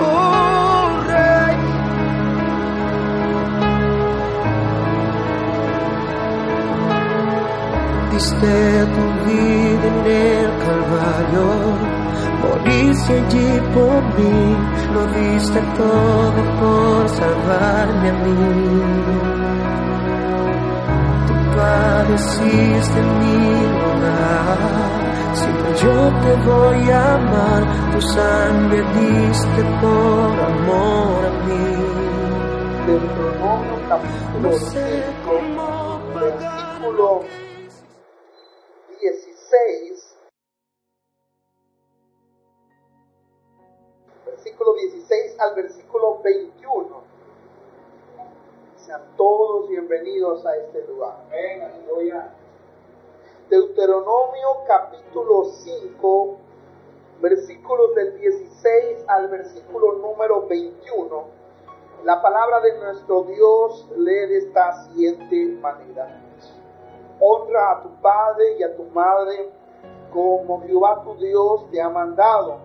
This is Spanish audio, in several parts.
Oh. Diste tu vida en el Calvario, moriste allí por mí, lo diste todo por salvarme a mí. Padeciste en mi lugar, siempre yo te voy a amar, tu sangre diste por amor a mí. Deuteronomio capítulo No sé 5, cómo versículo 16. Versículo 16 al versículo 21. Sean todos bienvenidos a este lugar. Amén, aleluya. Deuteronomio capítulo 5, versículos del 16 al versículo número 21. La palabra de nuestro Dios lee de esta siguiente manera. Honra a tu padre y a tu madre como Jehová tu Dios te ha mandado,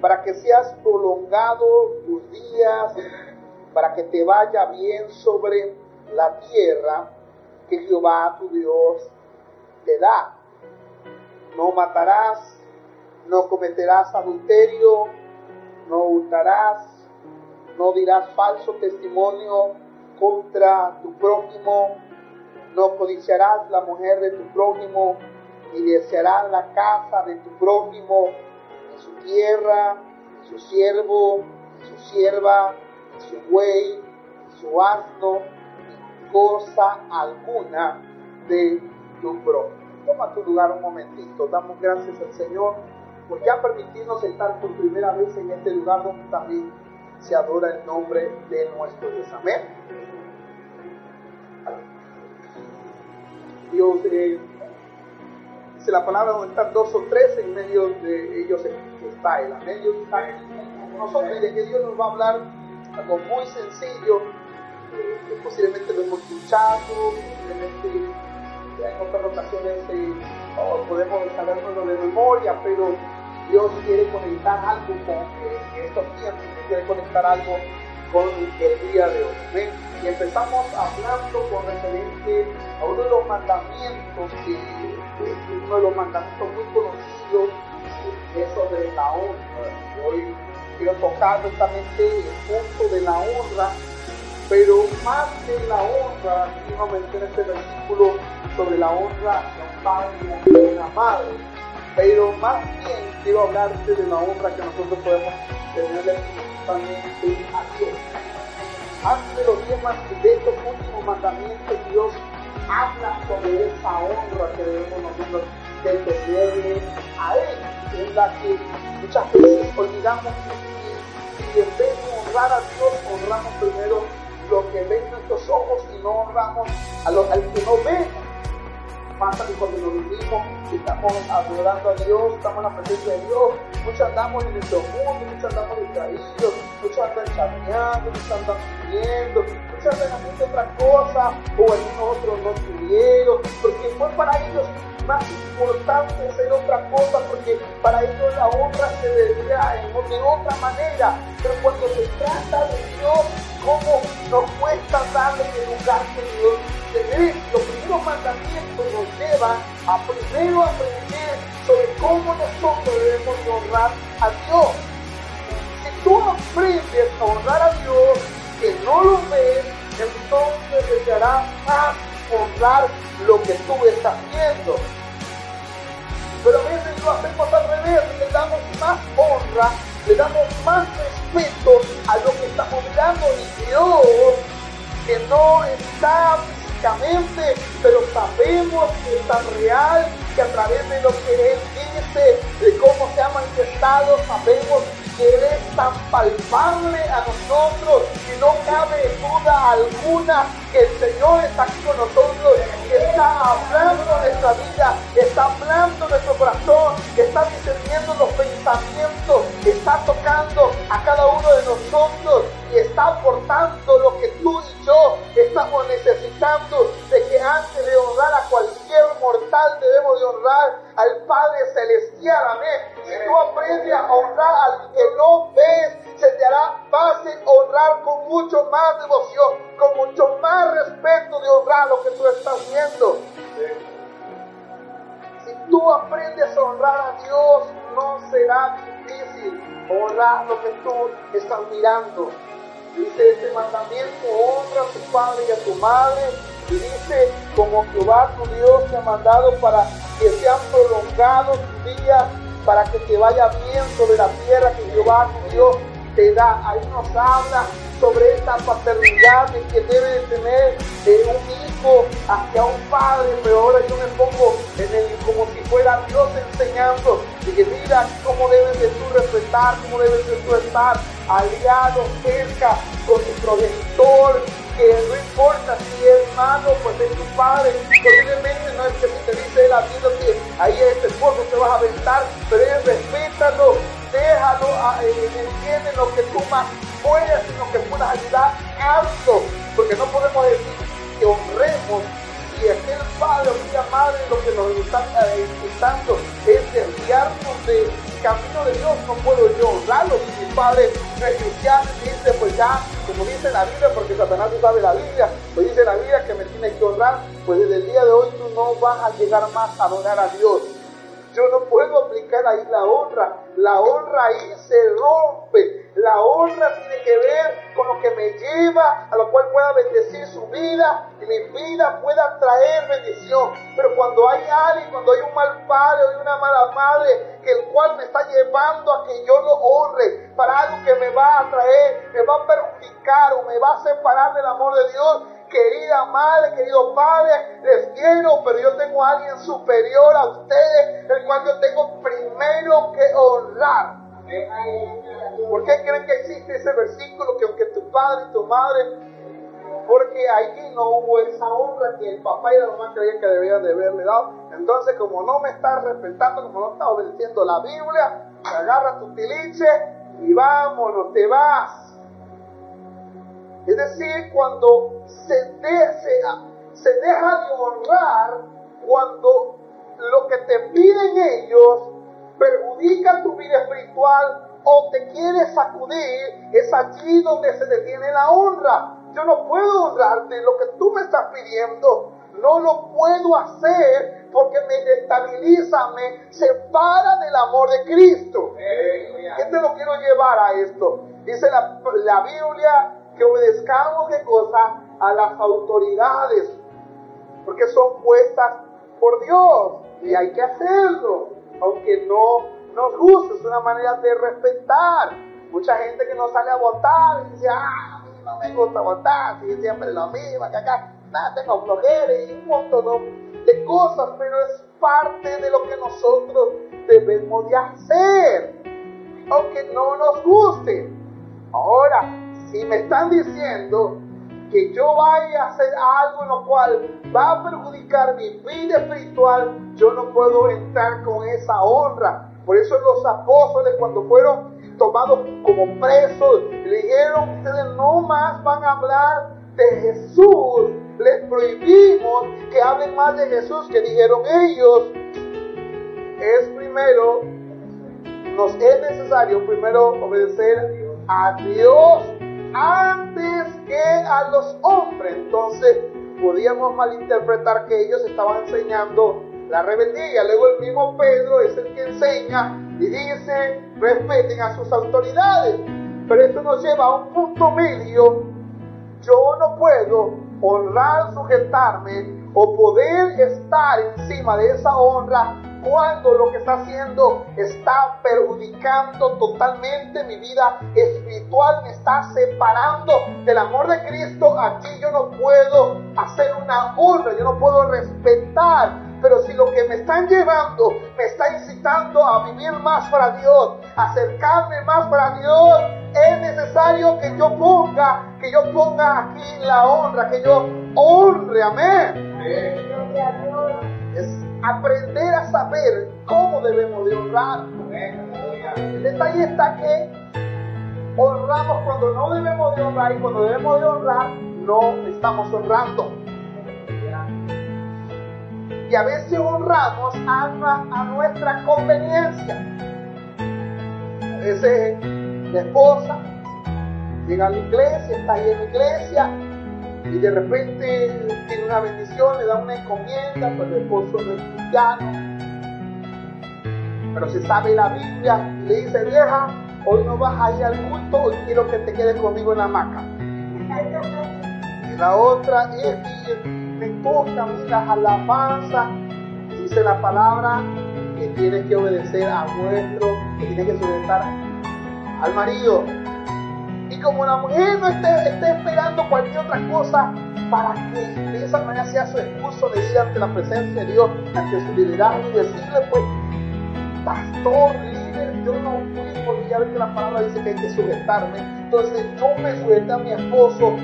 para que seas prolongado tus días, para que te vaya bien sobre la tierra que Jehová tu Dios te da. No matarás, no cometerás adulterio, no hurtarás, no dirás falso testimonio contra tu prójimo, no codiciarás la mujer de tu prójimo, ni desearás la casa de tu prójimo, ni su tierra, ni su siervo, ni su sierva, su buey, su asno, ni cosa alguna de tu prójimo. Toma tu lugar un momentito, damos gracias al Señor por ya permitirnos estar por primera vez en este lugar donde también se adora el nombre de nuestro Dios. Amén. Dios, eh, dice la palabra donde están dos o tres, en medio de ellos está Él. Amén. Dios está nosotros y de que Dios nos va a hablar algo muy sencillo, eh, que posiblemente lo hemos escuchado, posiblemente en otras ocasiones eh, oh, podemos saberlo de memoria, pero Dios quiere conectar algo con eh, estos tiempos, quiere conectar algo con el día de hoy. Y empezamos hablando con referente a uno de los mandamientos, que uno de los mandamientos muy conocidos, es sobre la honra. Hoy quiero tocar justamente el punto de la honra, pero más que la honra, aquí nos menciona este versículo sobre la honra de un padre y una madre pero más bien quiero hablarte de la honra que nosotros podemos tenerle principalmente a Dios. Antes de los más de estos últimos mandamientos, Dios habla sobre esa honra que debemos nosotros de tenerle a Él, en la que muchas veces olvidamos que si en vez de honrar a Dios, honramos primero lo que ven nuestros ojos y no honramos a lo, al que no vemos pasa que cuando nos unimos estamos adorando a Dios, estamos en la presencia de Dios, muchos andamos en nuestro mundo, muchos andamos distraídos, muchos andan chateando, muchos andan pidiendo, muchos andan haciendo otra cosa, o algunos otros no tuvieron, porque fue para ellos más importante hacer otra cosa, porque para ellos la honra se en, de otra manera, pero cuando se trata de Dios, ¿cómo nos cuesta darle el lugar que Dios se Los primeros mandamientos nos llevan a primero aprender sobre cómo nosotros debemos honrar a Dios. Si tú aprendes a honrar a Dios, que no lo ves, entonces desearás más honrar lo que tú estás viendo. Pero a veces lo hacemos al revés, le damos más honra, le damos más respeto a lo que estamos mirando y Dios, que no está físicamente, pero sabemos que es tan real, que a través de lo que Él dice, de cómo se ha manifestado, sabemos que Él es tan palpable a nosotros que no cabe duda alguna que el Señor está aquí con nosotros, que está hablando nuestra vida, está hablando nuestro corazón, está discerniendo los pensamientos, está tocando a cada uno de nosotros y está aportando lo que tú y yo estamos necesitando de que antes de honrar a cualquier mortal debemos de honrar al Padre Celestial, amén. Si tú aprendes a honrar al que no ves, se te hará fácil honrar con mucho más devoción, con mucho más respeto de honrar lo que tú estás viendo. Si tú aprendes a honrar a Dios, no será difícil honrar lo que tú estás mirando. Dice este mandamiento, honra a tu padre y a tu madre. Dice, como Jehová tu Dios te ha mandado para que sean prolongados tus días, para que te vaya bien sobre la tierra que Jehová tu Dios te da. Ahí nos habla sobre esta paternidad de que debe de tener eh, un hijo hacia un padre, pero ahora yo me pongo en el, como si fuera Dios enseñando, y que mira cómo debes de tú respetar, cómo debes de tú estar aliado cerca con tu progenitor, que no importa si es malo, pues es tu padre. Posiblemente no es que te dice la vida que ahí es tu esposo te vas a aventar, pero es respétalo, déjalo, eh, entiende lo que tú más puedes, sino que puedas ayudar, alto, porque no podemos decir que honremos si aquel padre o aquella madre lo que nos está eh, intentando es desviarnos de camino de Dios, no puedo yo honrarlo. Si mi padre no es cristiano dice, pues ya, como dice la Biblia, porque Satanás no sabe la Biblia, pues dice la Biblia que me tiene que honrar, pues desde el día de hoy tú no vas a llegar más a adorar a Dios. Yo no puedo aplicar ahí la honra. La honra ahí se rompe. La honra tiene que ver con lo que me lleva, a lo cual pueda bendecir su vida y mi vida pueda traer bendición. Pero cuando hay alguien, cuando hay un mal padre o una mala madre, que el cual me está llevando a que yo lo honre para algo que me va a traer, me va a perjudicar o me va a separar del amor de Dios, querida madre, querido padre, les quiero, pero yo tengo a alguien superior a ustedes, el cual yo tengo primero que honrar. ¿Por qué creen que existe ese versículo que aunque tu padre y tu madre, porque allí no hubo esa honra que el papá y la mamá creían que debían de haberle dado? Entonces, como no me estás respetando, como no estás obedeciendo la Biblia, agarra tu tiliche y vámonos, te vas. Es decir, cuando se, se deja de honrar, cuando lo que te piden ellos perjudica tu vida espiritual o te quiere sacudir, es allí donde se detiene la honra. Yo no puedo honrarte lo que tú me estás pidiendo. No lo puedo hacer porque me destabiliza, me separa del amor de Cristo. ¿Qué te lo quiero llevar a esto? Dice la, la Biblia que obedezcamos qué cosa a las autoridades, porque son puestas por Dios y hay que hacerlo, aunque no nos guste, es una manera de respetar. Mucha gente que no sale a votar y dice, ah, a mí no me gusta votar, si siempre lo mismo, que acá, nada, tengo flojera y un montón de cosas, pero es parte de lo que nosotros debemos de hacer, aunque no nos guste. Ahora, si me están diciendo que yo vaya a hacer algo en lo cual va a perjudicar mi vida espiritual, yo no puedo entrar con esa honra. Por eso los apóstoles cuando fueron tomados como presos, le dijeron, ustedes no más van a hablar de Jesús. Les prohibimos que hablen más de Jesús, que dijeron ellos. Es primero, nos es necesario primero obedecer a Dios antes que a los hombres. Entonces podíamos malinterpretar que ellos estaban enseñando la rebeldía. Luego el mismo Pedro es el que enseña y dice, respeten a sus autoridades. Pero esto nos lleva a un punto medio. Yo no puedo honrar, sujetarme o poder estar encima de esa honra cuando lo que está haciendo está perjudicando totalmente mi vida espiritual, me está separando del amor de Cristo, aquí yo no puedo hacer una honra, yo no puedo respetar, pero si lo que me están llevando me está incitando a vivir más para Dios, acercarme más para Dios, es necesario que yo ponga, que yo ponga aquí la honra, que yo honre, amén. Es aprender a saber cómo debemos de honrar. El detalle está que honramos cuando no debemos de honrar y cuando debemos de honrar no estamos honrando. Y a veces honramos a, a nuestra conveniencia. A veces la esposa llega a la iglesia, está ahí en la iglesia y de repente tiene una bendición, le da una encomienda, pues el esposo no es cristiano, pero se sabe la Biblia le dice, vieja, hoy no vas a ir al culto, hoy quiero que te quedes conmigo en la hamaca. Y la otra es me mí las alabanzas, dice la palabra que tienes que obedecer a vuestro, que tienes que sujetar al marido. Y como la mujer no esté, esté esperando cualquier otra cosa para que de esa manera sea su esposo de ir ante la presencia de Dios, ante su liderazgo y decirle pues, pastor, líder, yo no fui porque ya ves que la palabra dice que hay que sujetarme. Entonces yo me sujeté a mi esposo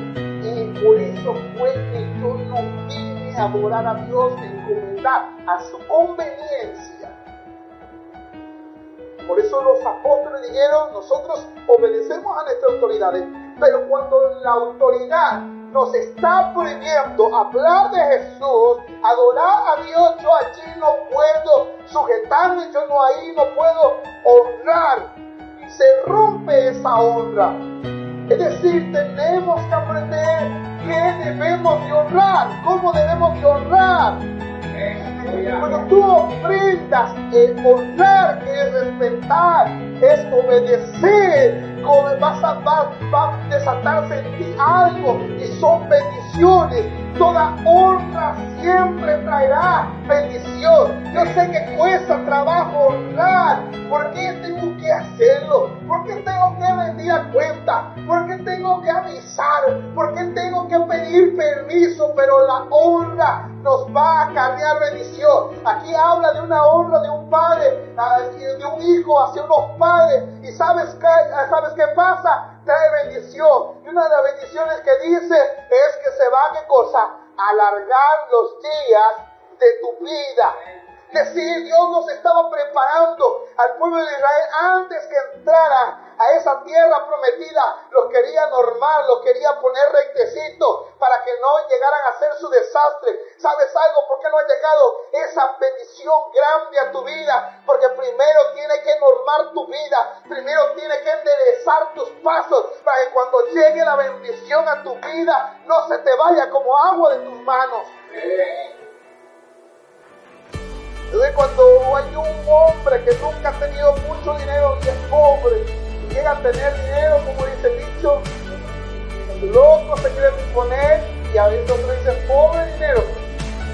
y por eso fue que yo no adorar a Dios, me encomendar a su conveniencia. Por eso los apóstoles dijeron, nosotros obedecemos a nuestras autoridades, pero cuando la autoridad nos está prohibiendo hablar de Jesús, adorar a Dios, yo allí no puedo sujetarme, yo no ahí no puedo honrar. Se rompe esa honra. Es decir, tenemos que aprender qué debemos de honrar, cómo debemos de honrar. Cuando tú aprendas el honrar, que es respetar, es obedecer, vas a, va, va a desatarse en ti algo y son bendiciones. Toda honra siempre traerá bendición. Yo sé que cuesta trabajo honrar. ¿Por qué tengo que hacerlo? ¿Por qué tengo que rendir a cuenta? ¿Por qué tengo que avisar? ¿Por qué tengo que pedir permiso? Pero la honra nos va a acarrear bendición. Aquí habla de una honra de un padre, ah, de un hijo hacia unos padres. ¿Y sabes qué, sabes qué pasa? Trae bendición. Y una de las bendiciones que dice es que se va, ¿qué cosa? Alargar los días de tu vida. Decir, Dios nos estaba preparando al pueblo de Israel antes que entrara a esa tierra prometida, los quería normal, los quería poner rectecito para que no llegaran a hacer su desastre. ¿Sabes algo? ¿Por qué no ha llegado esa bendición grande a tu vida? Porque primero tiene que normar tu vida, primero tiene que enderezar tus pasos para que cuando llegue la bendición a tu vida no se te vaya como agua de tus manos. Entonces cuando hay un hombre que nunca ha tenido mucho dinero y es pobre, a tener dinero, como dice el dicho, loco se quiere poner y a veces otros dicen pobre dinero.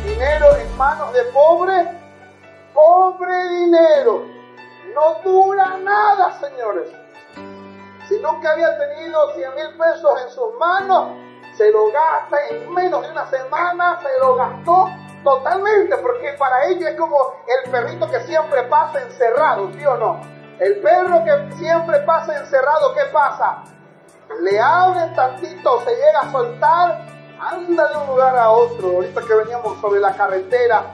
Dinero en manos de pobre, pobre dinero. No dura nada, señores. Si nunca había tenido 100 mil pesos en sus manos, se lo gasta en menos de una semana, se lo gastó totalmente, porque para ellos es como el perrito que siempre pasa encerrado, ¿sí o no? El perro que siempre pasa encerrado, ¿qué pasa? Le abren tantito, se llega a soltar, anda de un lugar a otro. Ahorita que veníamos sobre la carretera,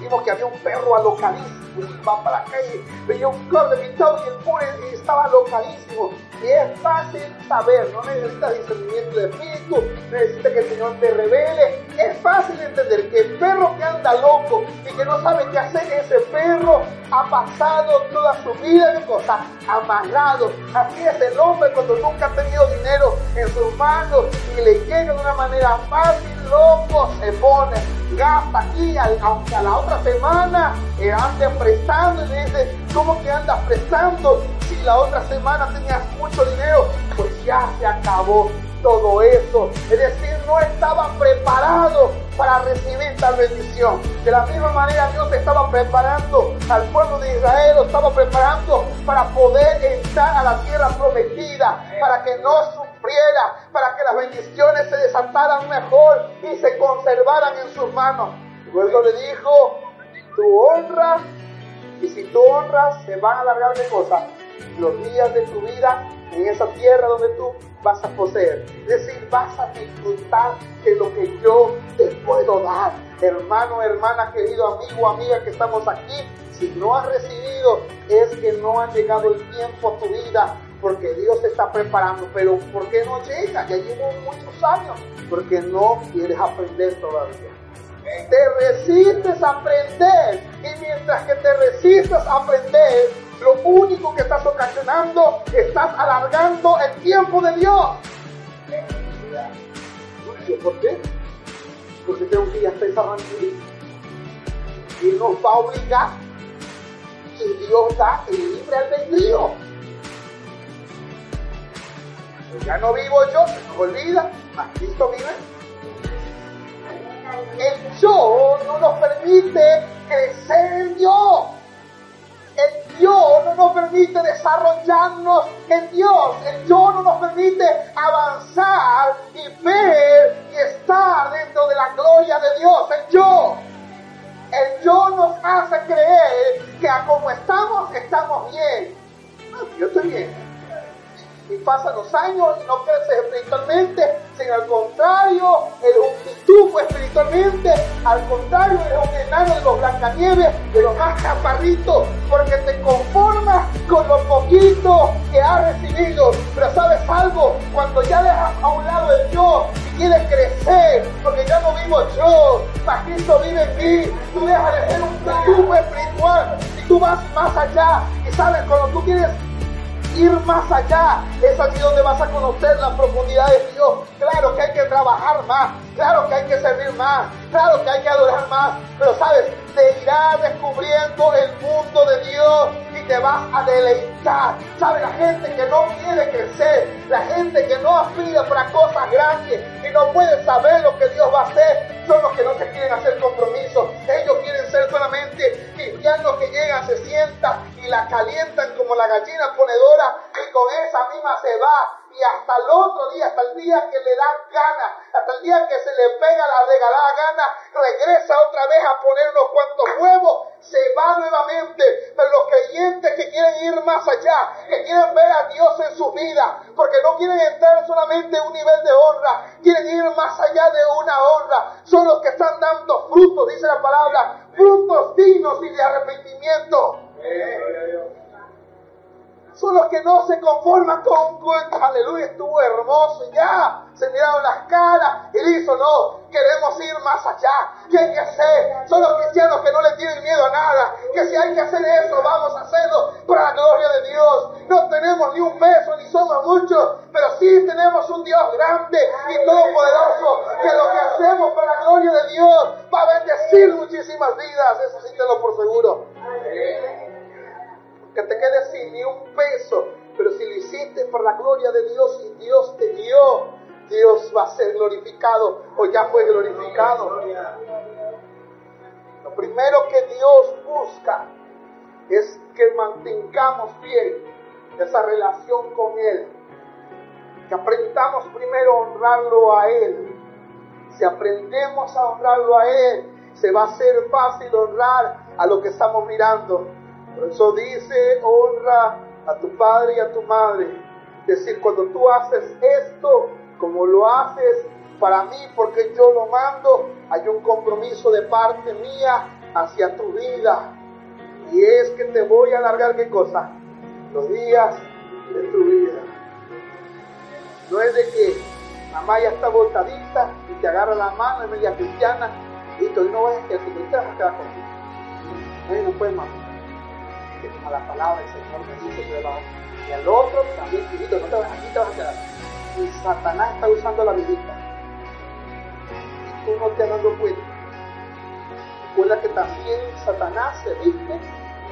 vimos que había un perro alocadísimo, y va para la calle, veía un corte pintado y el pobre estaba alocadísimo. Y es fácil saber, no necesitas discernimiento de espíritu, necesitas que el Señor te revele. Es fácil entender que el perro que anda loco y que no sabe qué hacer, ese perro ha pasado toda su vida de cosas amarrado. Así es el hombre cuando nunca ha tenido dinero en sus manos y le llega de una manera fácil, se pone, gasta aquí, aunque a la otra semana eh, ande prestando y le dice, ¿cómo que andas prestando? Si la otra semana tenías mucho dinero, pues ya se acabó todo eso. Es decir, no estaba preparado para recibir tal bendición. De la misma manera Dios estaba preparando al pueblo de Israel, estaba preparando para poder entrar a la tierra prometida, para que no para que las bendiciones se desataran mejor y se conservaran en sus manos. Luego le dijo, tu honra, y si tú honras, se van a alargar de cosas los días de tu vida en esa tierra donde tú vas a poseer. Es decir, vas a disfrutar de lo que yo te puedo dar. Hermano, hermana, querido amigo, amiga que estamos aquí, si no has recibido, es que no ha llegado el tiempo a tu vida, porque Dios te está preparando. Pero ¿por qué no llega? Ya llevo muchos años, porque no quieres aprender todavía. te resistes a aprender. Y mientras que te resistes a aprender, lo único que estás ocasionando, estás alargando el tiempo de Dios. ¿Por qué? Porque tengo que ya está Y nos va a obligar. Y Dios da el libre albedrío. Ya no vivo yo, olvida, más Cristo vive. El yo no nos permite crecer en Dios. El yo no nos permite desarrollarnos en Dios. El yo no nos permite avanzar y ver y estar dentro de la gloria de Dios. El yo. El yo nos hace creer que a como estamos, estamos bien. yo estoy bien y pasan los años y no creces espiritualmente, sino al contrario, eres un pitufo espiritualmente, al contrario, eres un enano de los blancanieves, de los más chaparritos, porque te conformas con lo poquito que has recibido. Pero sabes algo, cuando ya dejas a un lado el yo y quieres crecer, porque ya no vivo yo, Cristo vive en mí, tú dejas de ser un pitufo espiritual y tú vas más allá. Y sabes, cuando tú quieres ir más allá. Es allí donde vas a conocer la profundidad de Dios. Claro que hay que trabajar más, claro que hay que servir más, claro que hay que adorar más, pero sabes, te irás descubriendo el mundo de Dios vas a deleitar. ¿Sabes? La gente que no quiere crecer, la gente que no aspira para cosas grandes y no puede saber lo que Dios va a hacer, son los que no se quieren hacer compromisos. Ellos quieren ser solamente cristianos que llegan, se sientan y la calientan como la gallina ponedora y con esa misma se va y hasta el otro día, hasta el día que le dan ganas, hasta el día que se le pega la regalada gana, regresa otra vez a poner unos cuantos huevos, se va nuevamente. Pero los creyentes que quieren ir más allá, que quieren ver a Dios en su vida, porque no quieren entrar solamente en un nivel de honra, quieren ir más allá de una honra, son los que están dando frutos, dice la palabra, frutos dignos y de arrepentimiento son los que no se conforman con un aleluya, estuvo hermoso, ya, se miraron las caras y dijo, no, queremos ir más allá, ¿qué hay que hacer? Son los cristianos que no le tienen miedo a nada, que si hay que hacer eso, vamos a hacerlo para la gloria de Dios. No tenemos ni un peso, ni somos muchos, pero sí tenemos un Dios grande y todopoderoso, que lo que hacemos para la gloria de Dios va a bendecir muchísimas vidas, eso sí te lo por seguro. Que te quedes sin ni un peso, pero si lo hiciste por la gloria de Dios y Dios te guió, Dios va a ser glorificado o ya fue glorificado. Lo primero que Dios busca es que mantengamos bien esa relación con Él, que aprendamos primero a honrarlo a Él. Si aprendemos a honrarlo a Él, se va a hacer fácil honrar a lo que estamos mirando. Por eso dice, honra a tu padre y a tu madre. Es decir, cuando tú haces esto, como lo haces para mí, porque yo lo mando, hay un compromiso de parte mía hacia tu vida. Y es que te voy a alargar qué cosa? Los días de tu vida. No es de que mamá ya está botadita y te agarra la mano, es media cristiana, y tú no vas a que tu te vas a quedar contigo. No, no puedes, mamá a la palabra del Señor me dice que va y al otro también, hijito, no te vas, aquí te vas a quedar. Y Satanás está usando la vidita. Y tú no te has dado cuenta. Recuerda que también Satanás se viste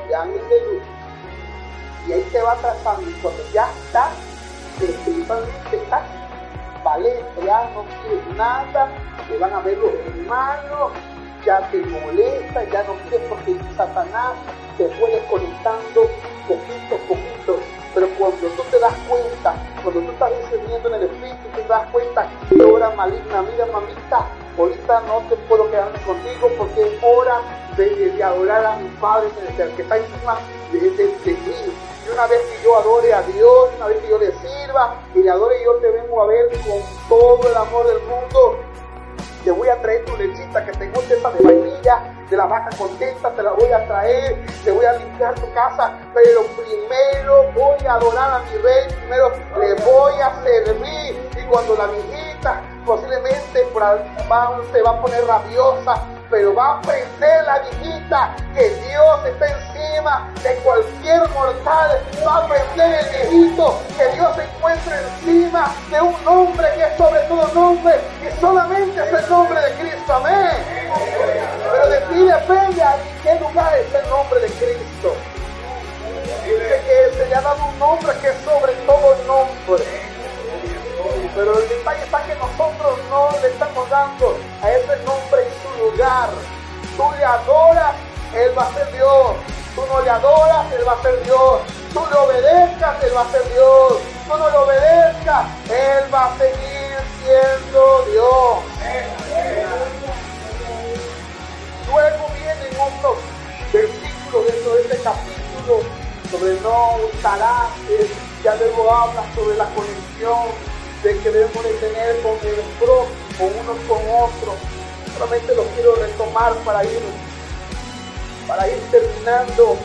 de luz. Y ahí te va trazando. Y cuando ya estás, espiritualmente estás valiente, ya no quieres nada, te van a ver los hermanos, ya te molesta, ya no quieres porque Satanás te fue desconectando poquito a poquito. Pero cuando tú te das cuenta, cuando tú estás discerniendo en el espíritu, te das cuenta que hora maligna, mira mamita, ahorita no te puedo quedarme contigo porque es hora de, adorar a mi Padre el que está encima de, de, mí. Y una vez que yo adore a Dios, una vez que yo le sirva y le adore, yo te vengo a ver con todo el amor del mundo te voy a traer tu lechita que tengo esa de vainilla, de la vaca contenta, te la voy a traer, te voy a limpiar tu casa, pero primero voy a adorar a mi rey, primero le voy a servir. Y cuando la viejita posiblemente se va a poner rabiosa, pero va a aprender la viejita que Dios está encima de cualquier mortal. Va a aprender el viejito que Dios se encuentra encima de un nombre que es sobre todo nombre y solamente es el nombre de Cristo. Amén. Ti depende en qué lugar es el nombre de Cristo. Dice que se le ha dado un nombre que es sobre todo nombre. Pero el detalle está que nosotros no le estamos dando a ese nombre en su lugar. Tú le adoras, Él va a ser Dios. Tú no le adoras, Él va a ser Dios. Tú le obedezcas, Él va a ser Dios. Tú no le obedezcas, Él va a seguir siendo Dios. Luego vienen otros versículos dentro de este capítulo sobre no usarás, ya luego habla sobre la conexión de que debemos de tener con el prójimo, unos con otros. Solamente lo quiero retomar para ir, para ir terminando.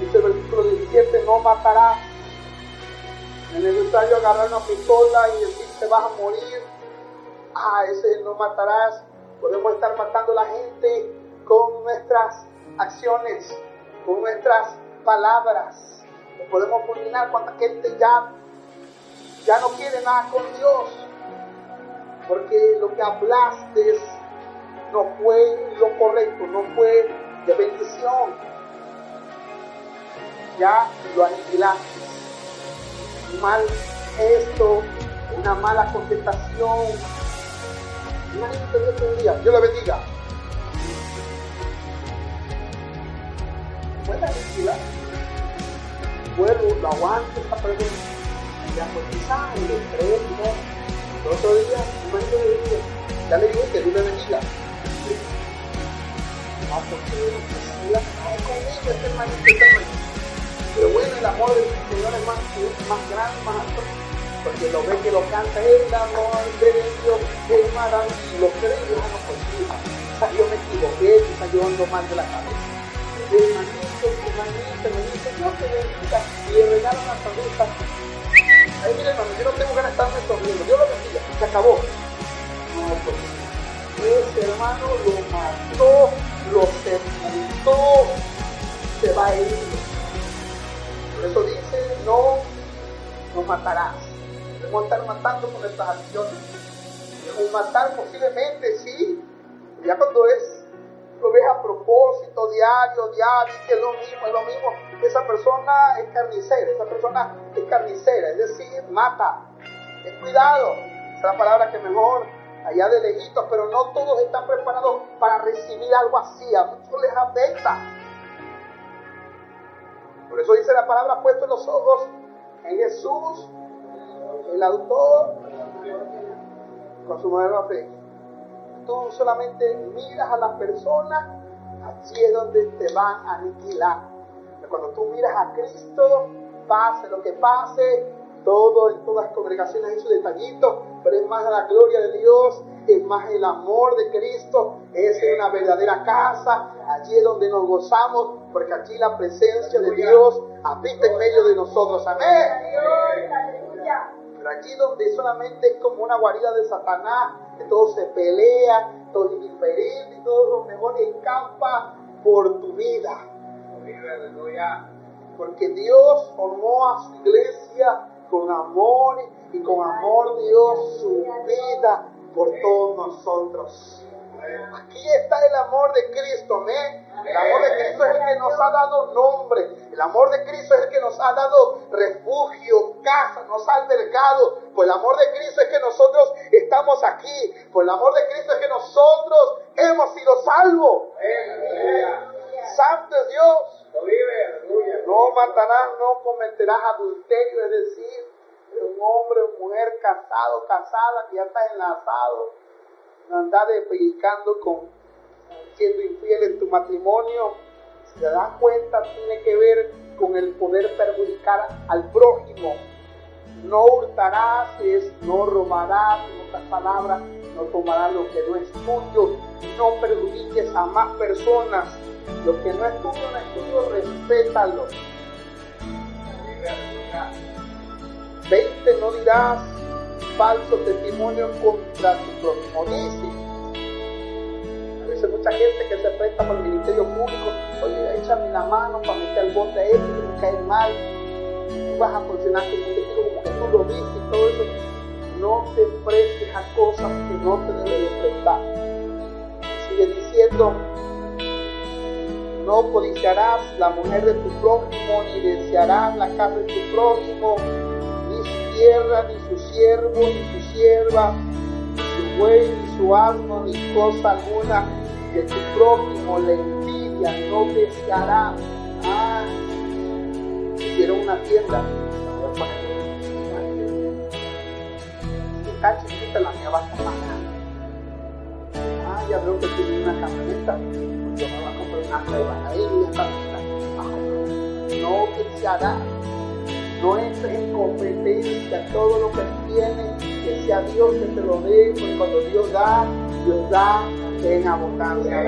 Dice el versículo 17, no matarás. Es necesario agarrar una pistola y decir te vas a morir. Ah, ese no matarás. Podemos estar matando a la gente con nuestras acciones, con nuestras palabras podemos culminar cuando gente ya, ya no quiere nada con Dios. Porque lo que hablaste no fue lo correcto, no fue de bendición. Ya lo aniquilaste. Mal esto, una mala contestación. Dios le bendiga. Buena aniquilar vuelvo, lo aguanto esta pregunta. Ya quizás y le creo, ¿no? El otro día, un momento de día, ya le digo que Dios le bendiga. No, porque si la conmigo, este hermanito, este hermanito. Pero bueno, el amor del Señor es más, es más grande, más alto. Porque lo ve que lo canta el amor de Dios, es maravilloso. Cree, yo no consigo. Yo me equivoqué, quizás yo ando mal de la cabeza. Hermanito, hermanito, me dice, yo te bendiga y le regalo una sonrisa. Ahí mire hermano, yo no tengo ganas de estarme sonriendo, Dios lo bendiga, se acabó. No, pues, ese hermano lo mató, lo sepultó, se va a ir. Por eso dice, no nos matarás. Debemos estar matando con nuestras acciones. Matar posiblemente, sí, ya cuando es lo ves a propósito, diario, diario, que es lo mismo, es lo mismo. Esa persona es carnicera, esa persona es carnicera, es decir, mata. Ten cuidado, esa es la palabra que mejor allá de lejitos, pero no todos están preparados para recibir algo así, a muchos les afecta. Por eso dice la palabra puesto los ojos en Jesús, el autor, con su modelo fe tú solamente miras a la persona, allí es donde te van a aniquilar. Cuando tú miras a Cristo, pase lo que pase, todo en todas las congregaciones hay su detallito, pero es más la gloria de Dios, es más el amor de Cristo, es una verdadera casa, allí es donde nos gozamos, porque aquí la presencia de Dios habita en medio de nosotros. Amén. Pero allí donde solamente es como una guarida de Satanás, que todo se pelea, todo es indiferente y todo lo mejor escapa por tu vida. Porque Dios formó a su iglesia con amor y con amor Dios su vida por todos nosotros. Aquí está el amor de Cristo, amén. El amor de Cristo es el que nos ha dado nombre. El amor de Cristo es el que nos ha dado refugio, casa, nos ha albergado. Por el amor de Cristo es que nosotros estamos aquí. Por el amor de Cristo es que nosotros hemos sido salvos. Santo es Dios. No matarás, no cometerás adulterio, es decir, un hombre mujer casado, casada, que ya está enlazado andar predicando con siendo infiel en tu matrimonio, si te das cuenta, tiene que ver con el poder perjudicar al prójimo. No hurtarás, es no robarás, en otras palabras, no tomarás lo que no es tuyo, no perjudiques a más personas. Lo que no es tuyo no es tuyo, respétalo. 20 no dirás, falso testimonio contra tu prójimo. Mucha gente que se presta por el ministerio público, oye, échame la mano para meter el bote a él, que me cae mal, vas a funcionar como un testigo, como que tú lo viste y todo eso. No te prestes a cosas que no te deben de prestar. Sigue diciendo, no codiciarás la mujer de tu prójimo, ni desearás la casa de tu prójimo, ni su tierra, ni su siervo, ni su sierva, ni su buey, ni su asno, ni cosa alguna de tu prójimo le envidia, no desearás. Ah, hicieron una tienda. Está chiquita, la mía va a estar. Ah, ya veo que tiene una camioneta. Yo me voy a comprar una nueva. Ahí voy a estar No desearás no entres en competencia, todo lo que tiene, que sea Dios que te lo dé, porque cuando Dios da, Dios da en abundancia.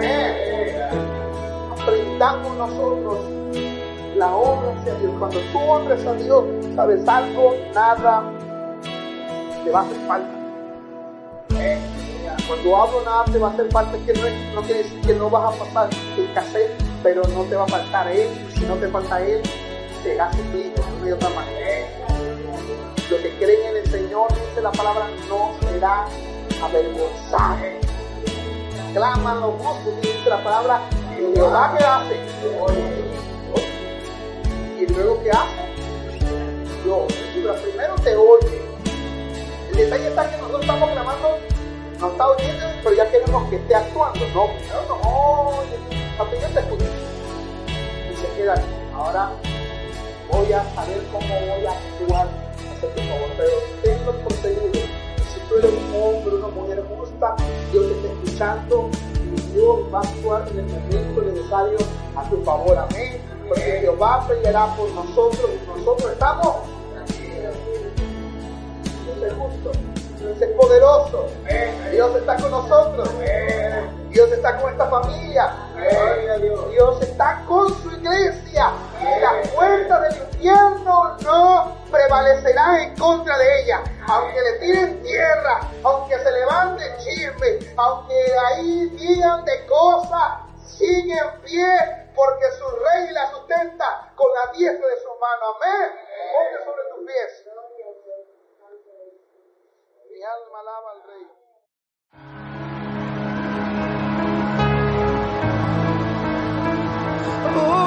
Aprendamos nosotros la obra hacia Dios. Cuando tú honres a Dios, sabes algo, nada te va a hacer falta. Cuando hablo nada te va a hacer falta, que no, no quiere decir que no vas a pasar escasez, pero no te va a faltar Él. Si no te falta Él, será suplido de otra manera. Los que creen en el Señor, dice la palabra, no será avergonzado. Claman los justos, dice la palabra, y Jehová que hace. Y luego que hace, Dios. primero te oye. El detalle está que nosotros estamos clamando, nos está oyendo, pero ya queremos que esté actuando. No, primero nos oye, yo te escucho. Y se queda Ahora voy a saber cómo voy a actuar hacia tu favor. Pero tengo por seguro, tú eres un hombre, una mujer justa, Dios te está escuchando y Dios va a actuar en el momento necesario a tu favor. Amén. Porque Jehová peleará por nosotros y nosotros estamos. Dios es justo. Dios es poderoso. Dios está con nosotros. Dios está con esta familia. Dios está con su iglesia. La puerta del infierno no prevalecerá en contra de ella. Aunque le tiren tierra, aunque se levante chisme, aunque ahí digan de cosas, sigue en pie porque su rey la sustenta con la diestra de su mano. Amén. Ponte sobre tus pies. Mi alma alaba al rey. Oh,